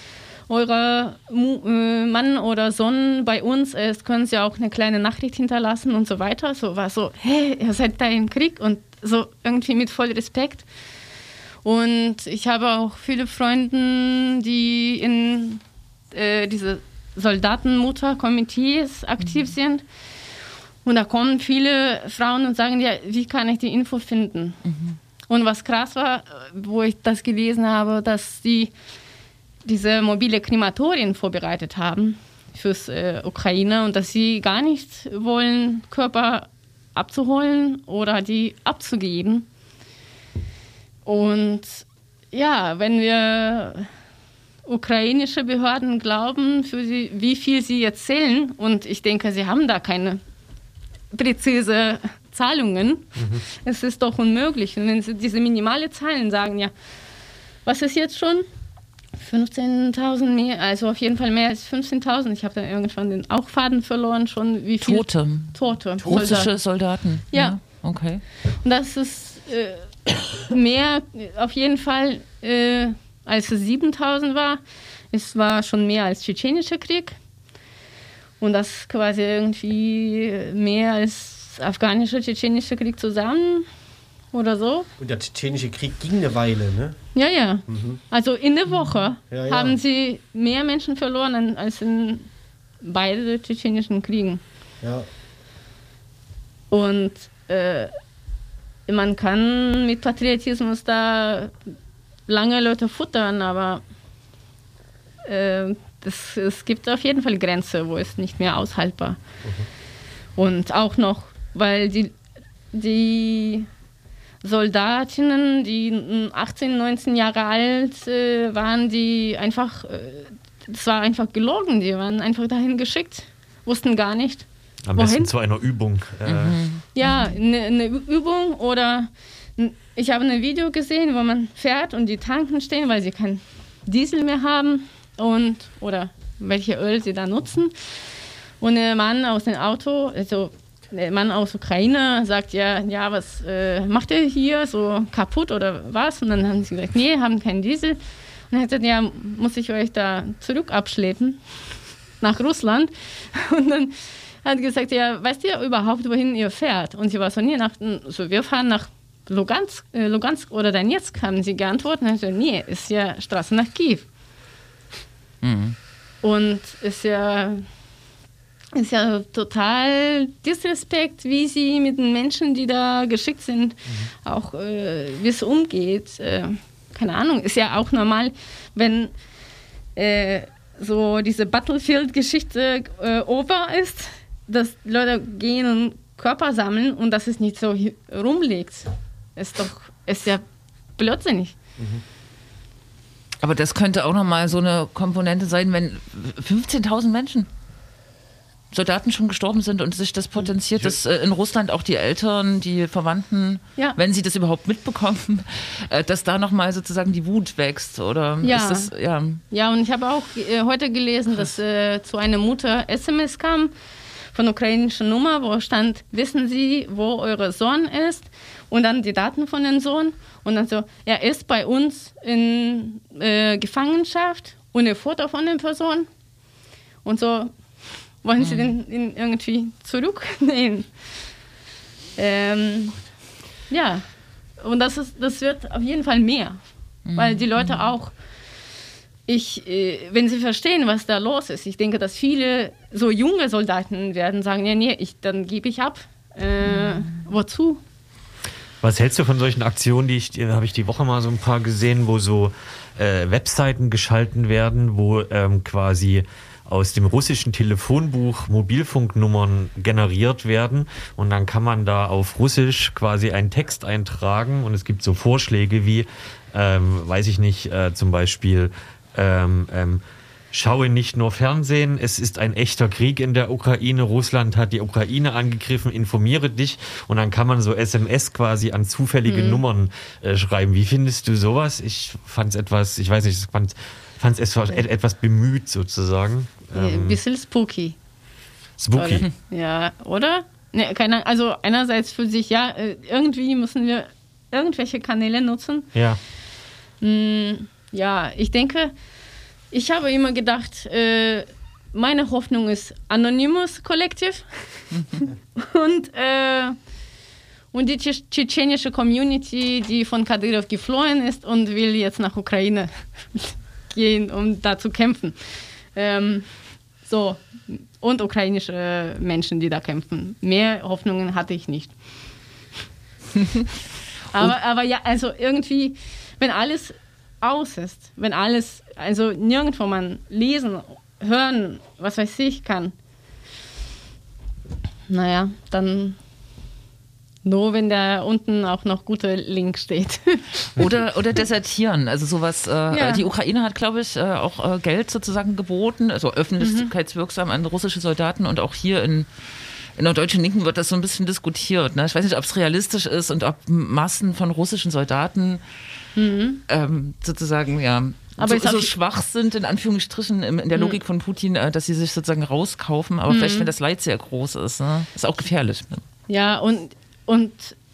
euer Mu äh, Mann oder Sohn bei uns ist, können sie auch eine kleine Nachricht hinterlassen und so weiter. So war so, hey, ihr seid da im Krieg und so irgendwie mit voll Respekt. Und ich habe auch viele Freunde, die in äh, diese Soldatenmutter-Komitees aktiv sind. Und da kommen viele Frauen und sagen, ja, wie kann ich die Info finden? Und was krass war, wo ich das gelesen habe, dass sie diese mobile Krematorien vorbereitet haben fürs äh, Ukraine und dass sie gar nicht wollen Körper abzuholen oder die abzugeben. Und ja, wenn wir ukrainische Behörden glauben, für sie, wie viel sie jetzt zählen, und ich denke, sie haben da keine präzise Zahlungen, mhm. es ist doch unmöglich. Und wenn sie diese minimale Zahlen sagen, ja, was ist jetzt schon? 15.000 mehr, also auf jeden Fall mehr als 15.000. Ich habe da irgendwann den auch Faden verloren, schon wie viele Tote. Tote. Russische Soldaten. Ja. ja. Okay. Und das ist äh, mehr, auf jeden Fall, äh, als es 7.000 war. Es war schon mehr als tschetschenischer Krieg. Und das quasi irgendwie mehr als afghanischer, tschetschenischer Krieg zusammen oder so. Und der tschetschenische Krieg ging eine Weile, ne? Ja, ja. Mhm. Also in der Woche ja, ja. haben sie mehr Menschen verloren als in beiden tschetschenischen Kriegen. Ja. Und äh, man kann mit Patriotismus da lange Leute futtern, aber äh, das, es gibt auf jeden Fall Grenzen, wo es nicht mehr aushaltbar. Mhm. Und auch noch, weil die, die Soldatinnen, die 18, 19 Jahre alt äh, waren, die einfach, äh, das war einfach gelogen, die waren einfach dahin geschickt, wussten gar nicht. Am wohin. besten zu einer Übung. Äh. Mhm. Ja, eine, eine Übung oder ich habe ein Video gesehen, wo man fährt und die Tanken stehen, weil sie kein Diesel mehr haben und oder welche Öl sie da nutzen. Und ein Mann aus dem Auto, also der Mann aus Ukraine sagt ja, ja, was äh, macht ihr hier so kaputt oder was? Und dann haben sie gesagt, nee, haben keinen Diesel. Und er hat gesagt, ja, muss ich euch da zurück abschleppen nach Russland? Und dann hat er gesagt, ja, weißt ihr überhaupt, wohin ihr fährt? Und sie war so, nee, nach, so, wir fahren nach Lugansk, äh, Lugansk oder Donetsk, haben sie geantwortet. Gesagt, nee, ist ja Straße nach Kiew. Mhm. Und ist ja ist ja total Disrespekt, wie sie mit den Menschen, die da geschickt sind, mhm. auch äh, wie es umgeht. Äh, keine Ahnung, ist ja auch normal, wenn äh, so diese Battlefield-Geschichte äh, over ist, dass Leute gehen und Körper sammeln und dass es nicht so rumliegt. Ist doch, ist ja blödsinnig. Mhm. Aber das könnte auch nochmal so eine Komponente sein, wenn 15.000 Menschen Soldaten schon gestorben sind und sich das potenziert, dass äh, in Russland auch die Eltern, die Verwandten, ja. wenn sie das überhaupt mitbekommen, äh, dass da nochmal sozusagen die Wut wächst oder ja. Das, ja. ja, und ich habe auch äh, heute gelesen, dass äh, zu einer Mutter SMS kam von ukrainischer Nummer, wo stand, wissen Sie, wo euer Sohn ist? Und dann die Daten von dem Sohn. Und dann so, er ist bei uns in äh, Gefangenschaft und ein Foto von der Person. Und so, wollen mhm. Sie den, den irgendwie zurücknehmen? Ähm, ja, und das, ist, das wird auf jeden Fall mehr, mhm. weil die Leute mhm. auch, ich, äh, wenn sie verstehen, was da los ist, ich denke, dass viele so junge Soldaten werden sagen, ja, nee, ich, dann gebe ich ab. Äh, mhm. wozu? Was hältst du von solchen Aktionen, die ich, habe ich die Woche mal so ein paar gesehen, wo so äh, Webseiten geschalten werden, wo ähm, quasi aus dem russischen Telefonbuch Mobilfunknummern generiert werden und dann kann man da auf Russisch quasi einen Text eintragen und es gibt so Vorschläge wie, ähm, weiß ich nicht, äh, zum Beispiel ähm, ähm, Schaue nicht nur Fernsehen, es ist ein echter Krieg in der Ukraine. Russland hat die Ukraine angegriffen, informiere dich. Und dann kann man so SMS quasi an zufällige mhm. Nummern äh, schreiben. Wie findest du sowas? Ich fand es etwas, ich weiß nicht, ich fand es etwas bemüht sozusagen. Ähm, Ein bisschen spooky. Spooky. Ja, oder? Ne, keine, also einerseits für sich, ja, äh, irgendwie müssen wir irgendwelche Kanäle nutzen. Ja. Hm, ja, ich denke, ich habe immer gedacht, äh, meine Hoffnung ist Anonymous Collective und, äh, und die tschetschenische Community, die von Kadyrov geflohen ist und will jetzt nach Ukraine gehen, um da zu kämpfen. Ähm, so, und ukrainische Menschen, die da kämpfen. Mehr Hoffnungen hatte ich nicht. aber, aber ja, also irgendwie, wenn alles aus ist, wenn alles, also nirgendwo man lesen, hören, was weiß ich kann, naja, dann nur wenn da unten auch noch guter Link steht. Oder, oder desertieren. Also sowas, äh, ja. die Ukraine hat, glaube ich, äh, auch äh, Geld sozusagen geboten, also öffentlichkeitswirksam an russische Soldaten und auch hier in, in der deutschen Linken wird das so ein bisschen diskutiert. Ne? Ich weiß nicht, ob es realistisch ist und ob Massen von russischen Soldaten mhm. ähm, sozusagen, ja, aber so, so schwach sind, in Anführungsstrichen, in, der Logik mhm. von Putin, äh, dass sie sich sozusagen rauskaufen. Aber mhm. vielleicht, wenn das Leid sehr groß ist, ne? ist auch gefährlich. Ne? Ja, und und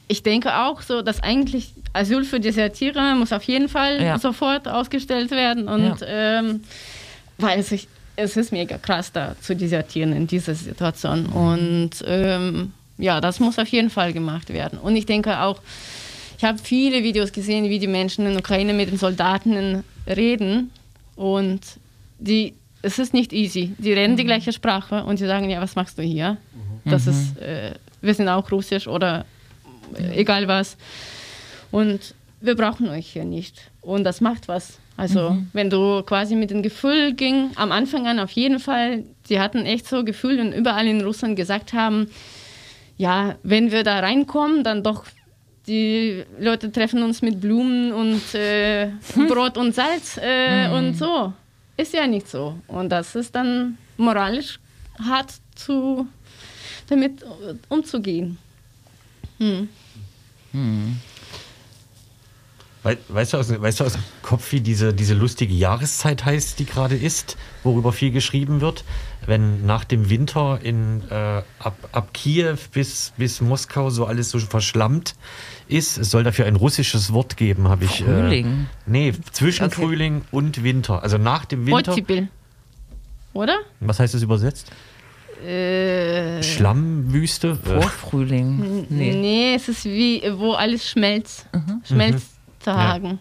ich denke auch so, dass eigentlich Asyl für Desertiere muss auf jeden Fall ja. sofort ausgestellt werden. Und ja. ähm, weil es, es ist mega krass, da zu desertieren in dieser Situation. Und ähm, ja, das muss auf jeden Fall gemacht werden. Und ich denke auch, ich habe viele Videos gesehen, wie die Menschen in der Ukraine mit den Soldaten reden. Und die, es ist nicht easy. Die reden die mhm. gleiche Sprache und sie sagen, ja, was machst du hier? Das mhm. ist äh, wir sind auch russisch oder egal was. Und wir brauchen euch hier nicht. Und das macht was. Also, mhm. wenn du quasi mit dem Gefühl ging, am Anfang an auf jeden Fall, sie hatten echt so Gefühl und überall in Russland gesagt haben, ja, wenn wir da reinkommen, dann doch die Leute treffen uns mit Blumen und äh, Brot und Salz äh, mhm. und so. Ist ja nicht so. Und das ist dann moralisch hart zu damit umzugehen. Hm. Hm. Weißt du, aus, weißt du aus dem Kopf, wie diese, diese lustige Jahreszeit heißt, die gerade ist, worüber viel geschrieben wird? Wenn nach dem Winter in, äh, ab, ab Kiew bis, bis Moskau so alles so verschlammt ist, es soll dafür ein russisches Wort geben, habe ich. Äh, Frühling? Äh, nee, zwischen okay. Frühling und Winter. Also nach dem Winter. Ottipil. Oder? Was heißt das übersetzt? Äh, Schlammwüste? Vorfrühling. Nee. nee, es ist wie, wo alles schmelzt. Mhm. Schmelztagen.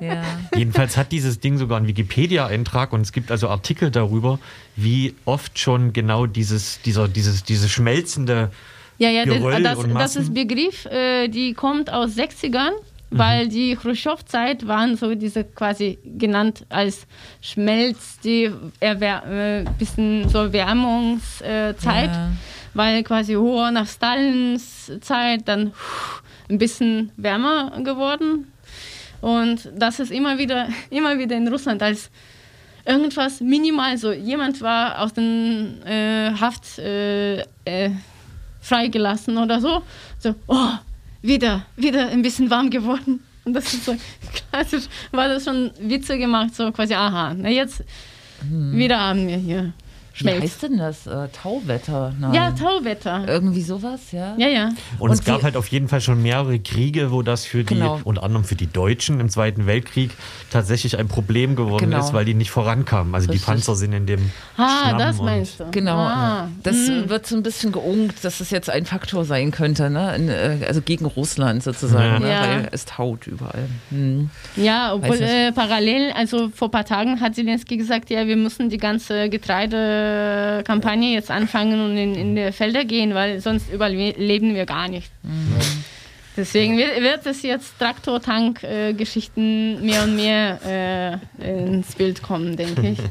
Ja. ja. Jedenfalls hat dieses Ding sogar einen Wikipedia-Eintrag und es gibt also Artikel darüber, wie oft schon genau dieses, dieser, dieses, diese schmelzende ja, ja, Geröll das, das, das ist Begriff, äh, die kommt aus 60ern weil mhm. die Khrushchev-Zeit waren so diese quasi genannt als Schmelz, die Erwär äh, bisschen so Wärmungszeit, ja. weil quasi hoher nach Stalins Zeit dann ein bisschen wärmer geworden und das ist immer wieder immer wieder in Russland als irgendwas minimal so jemand war aus den äh, Haft äh, äh freigelassen oder so so oh wieder, wieder ein bisschen warm geworden. Und das ist so klassisch, war das schon Witze gemacht, so quasi, aha, na jetzt hm. wieder haben wir hier schmelzt. Wie heißt denn das? Äh, Tauwetter? Nein. Ja, Tauwetter. Irgendwie sowas, ja. Ja, ja. Und, und es gab halt auf jeden Fall schon mehrere Kriege, wo das für genau. die, unter anderem für die Deutschen im Zweiten Weltkrieg tatsächlich ein Problem geworden genau. ist, weil die nicht vorankamen. Also Richtig. die Panzer sind in dem Ah, Schlamm das meinst du. Genau. Ah. Das hm. wird so ein bisschen geungt, dass es jetzt ein Faktor sein könnte, ne? In, äh, also gegen Russland sozusagen, ja. Ne? Ja. weil es taut überall. Hm. Ja, obwohl äh, parallel, also vor ein paar Tagen hat Zelensky gesagt, ja, wir müssen die ganze Getreide Kampagne jetzt anfangen und in, in die Felder gehen, weil sonst überleben wir gar nicht. Mhm. Deswegen wird, es jetzt Traktor-Tank-Geschichten äh, mehr und mehr äh, ins Bild kommen, denke ich.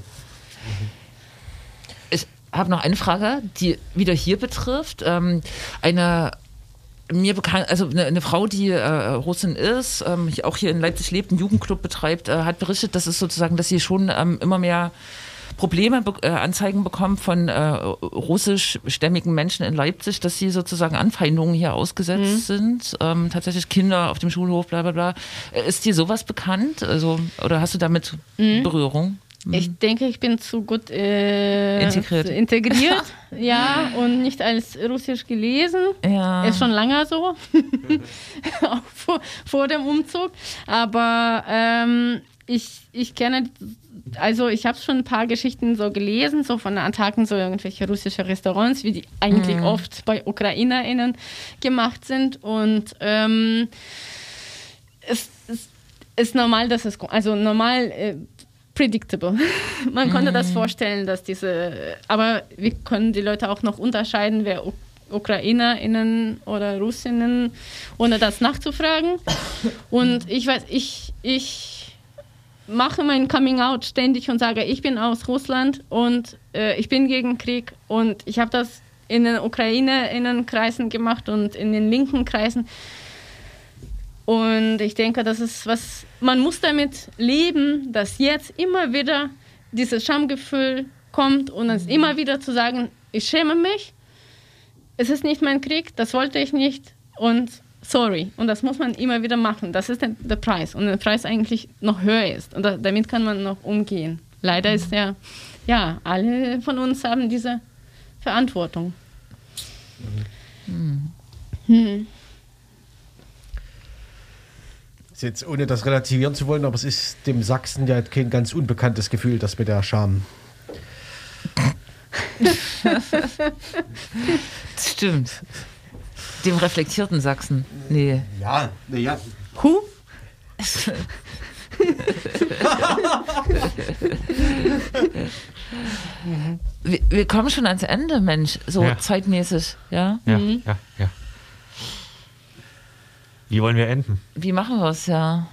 Ich habe noch eine Frage, die wieder hier betrifft. Ähm, eine mir bekannt, also eine, eine Frau, die äh, Russin ist, ähm, auch hier in Leipzig lebt, einen Jugendclub betreibt, äh, hat berichtet, dass es sozusagen, dass sie schon ähm, immer mehr Probleme, äh, Anzeigen bekommen von äh, russischstämmigen Menschen in Leipzig, dass sie sozusagen Anfeindungen hier ausgesetzt mhm. sind. Ähm, tatsächlich Kinder auf dem Schulhof, bla bla bla. Äh, ist dir sowas bekannt? Also, oder hast du damit mhm. Berührung? Mhm. Ich denke, ich bin zu gut äh, integriert. integriert ja, und nicht als Russisch gelesen. Ja. Ist schon lange so, auch vor, vor, dem Umzug. Aber ähm, ich, ich kenne also ich habe schon ein paar Geschichten so gelesen, so von Attacken, so irgendwelche russische Restaurants, wie die eigentlich mhm. oft bei UkrainerInnen gemacht sind. Und ähm, es, es, ist normal, dass es, also normal, äh, predictable. Man konnte mhm. das vorstellen, dass diese, aber wir können die Leute auch noch unterscheiden, wer UkrainerInnen oder Russinnen, ohne das nachzufragen. Und ich weiß, ich, ich mache mein Coming Out ständig und sage, ich bin aus Russland und äh, ich bin gegen Krieg. Und ich habe das in den Ukraine-Innenkreisen gemacht und in den linken Kreisen. Und ich denke, das ist was, man muss damit leben, dass jetzt immer wieder dieses Schamgefühl kommt und es immer wieder zu sagen, ich schäme mich, es ist nicht mein Krieg, das wollte ich nicht. Und sorry. Und das muss man immer wieder machen. Das ist der, der Preis. Und der Preis eigentlich noch höher ist. Und da, damit kann man noch umgehen. Leider ist ja, ja, alle von uns haben diese Verantwortung. Mhm. Hm. Ist jetzt ohne das relativieren zu wollen, aber es ist dem Sachsen ja kein ganz unbekanntes Gefühl, das mit der Scham. das stimmt. Dem reflektierten Sachsen. Nee. Ja, nee, ja. Hu? wir, wir, kommen schon ans Ende, Mensch, so ja. zeitmäßig, ja? Ja, mhm. ja, ja. Wie wollen wir enden? Wie machen wir es, ja?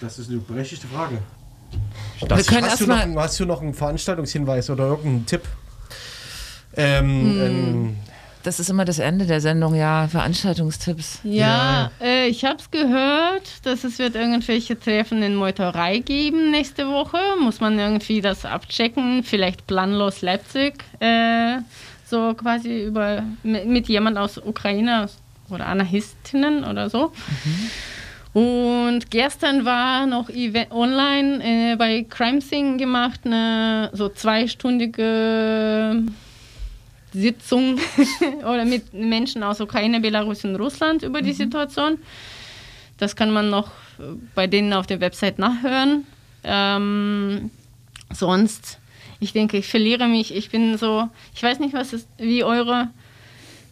Das ist eine berechtigte Frage. Das wir können hast, du noch, hast du noch einen Veranstaltungshinweis oder irgendeinen Tipp? Ähm, hm. ähm, das ist immer das Ende der Sendung, ja, Veranstaltungstipps. Ja, ja. Äh, ich habe es gehört, dass es wird irgendwelche Treffen in Meuterei geben nächste Woche. Muss man irgendwie das abchecken, vielleicht planlos Leipzig, äh, so quasi über mit jemand aus Ukraine oder Anarchistinnen oder so. Mhm. Und gestern war noch Event online äh, bei Crime Scene gemacht, eine so zweistündige Sitzung oder mit Menschen aus Ukraine, Belarus und Russland über die mhm. Situation. Das kann man noch bei denen auf der Website nachhören. Ähm, sonst, ich denke, ich verliere mich. Ich bin so, ich weiß nicht, was ist, wie eure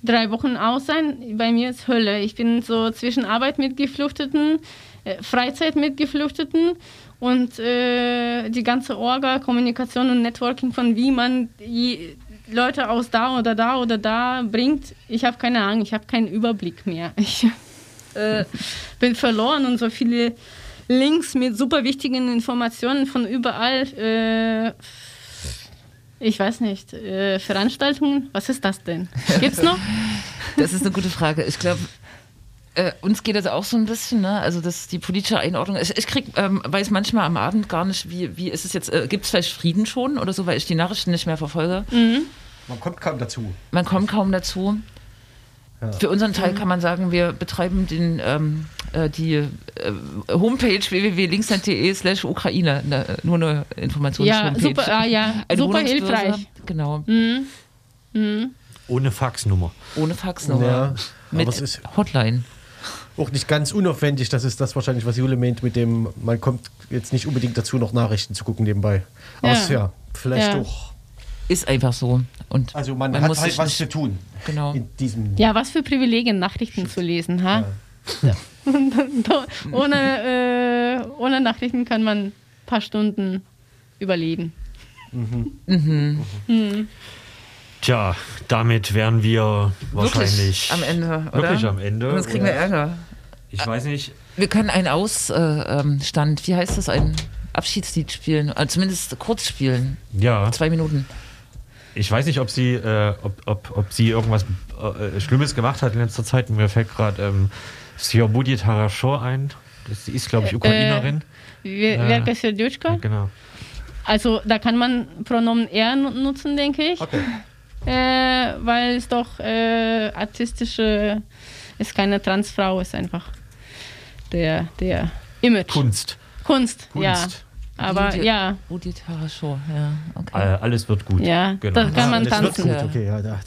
drei Wochen aus sein. Bei mir ist Hölle. Ich bin so zwischen Arbeit mit Geflüchteten, äh, Freizeit mit Geflüchteten und äh, die ganze Orga, Kommunikation und Networking von wie man die Leute aus da oder da oder da bringt, ich habe keine Ahnung, ich habe keinen Überblick mehr. Ich äh, bin verloren und so viele Links mit super wichtigen Informationen von überall. Äh, ich weiß nicht, äh, Veranstaltungen, was ist das denn? Gibt's noch? Das ist eine gute Frage. Ich glaube, äh, uns geht das auch so ein bisschen, ne? also das, die politische Einordnung. Ich, ich krieg, ähm, weiß manchmal am Abend gar nicht, wie, wie ist es jetzt, äh, gibt es vielleicht Frieden schon oder so, weil ich die Nachrichten nicht mehr verfolge. Mhm. Man kommt kaum dazu. Man kommt kaum dazu. Ja. Für unseren Teil mhm. kann man sagen, wir betreiben den, ähm, äh, die äh, Homepage www.linksland.de slash Ukraine, ne, nur eine Informations-Homepage. Ja, super, ah, ja. super hilfreich. Genau. Mhm. Mhm. Ohne Faxnummer. Ohne Faxnummer. Ja, mit Hotline. Auch nicht ganz unaufwendig, das ist das wahrscheinlich, was Jule meint, mit dem, man kommt jetzt nicht unbedingt dazu, noch Nachrichten zu gucken nebenbei. Ja. Aber ja, vielleicht ja. auch ist einfach so. Und also man, man hat muss halt was zu tun. Genau. ja, was für Privilegien, Nachrichten Shit. zu lesen. Ha? Ja. ohne, äh, ohne Nachrichten kann man ein paar Stunden überleben. Mhm. Mhm. Mhm. Tja, damit wären wir wahrscheinlich wirklich am Ende. Oder? Wirklich am Ende. Sonst kriegen wir Ärger. Ich weiß nicht. Wir können einen Ausstand, wie heißt das, ein Abschiedslied spielen, also zumindest kurz spielen. Ja. Zwei Minuten. Ich weiß nicht, ob sie, äh, ob, ob, ob sie irgendwas äh, Schlimmes gemacht hat in letzter Zeit. Mir fällt gerade ähm, Siobudi Tarashor ein. Sie ist, glaube ich, äh, Ukrainerin. Äh, Werke Serdiuchko? Genau. Also da kann man Pronomen er nutzen, denke ich. Okay. Äh, weil es doch äh, artistische, ist keine Transfrau, ist einfach der, der Image. Kunst. Kunst, Kunst. ja. Aber Rudi, ja. Rudi Taraschow, ja. Okay. Alles wird gut. Ja, genau. da kann man ja, tanzen. Wird gut. Okay, ja, da.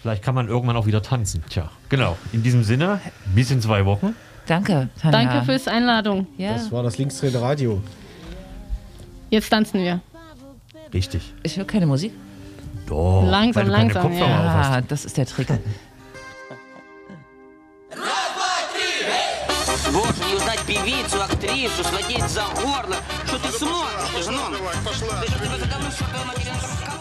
Vielleicht kann man irgendwann auch wieder tanzen. Tja, genau. In diesem Sinne, bis in zwei Wochen. Danke, Tanja. Danke fürs Einladung. Ja. Das war das Linksdrehende Radio. Jetzt tanzen wir. Richtig. Ich höre keine Musik. Doch. Langsam, langsam. Ja, das ist der Trick. Боже, не узнать певицу, актрису, схватить за горло. Что ты смотришь, жена? Давай, пошла. Ты что, давно все твоя материнская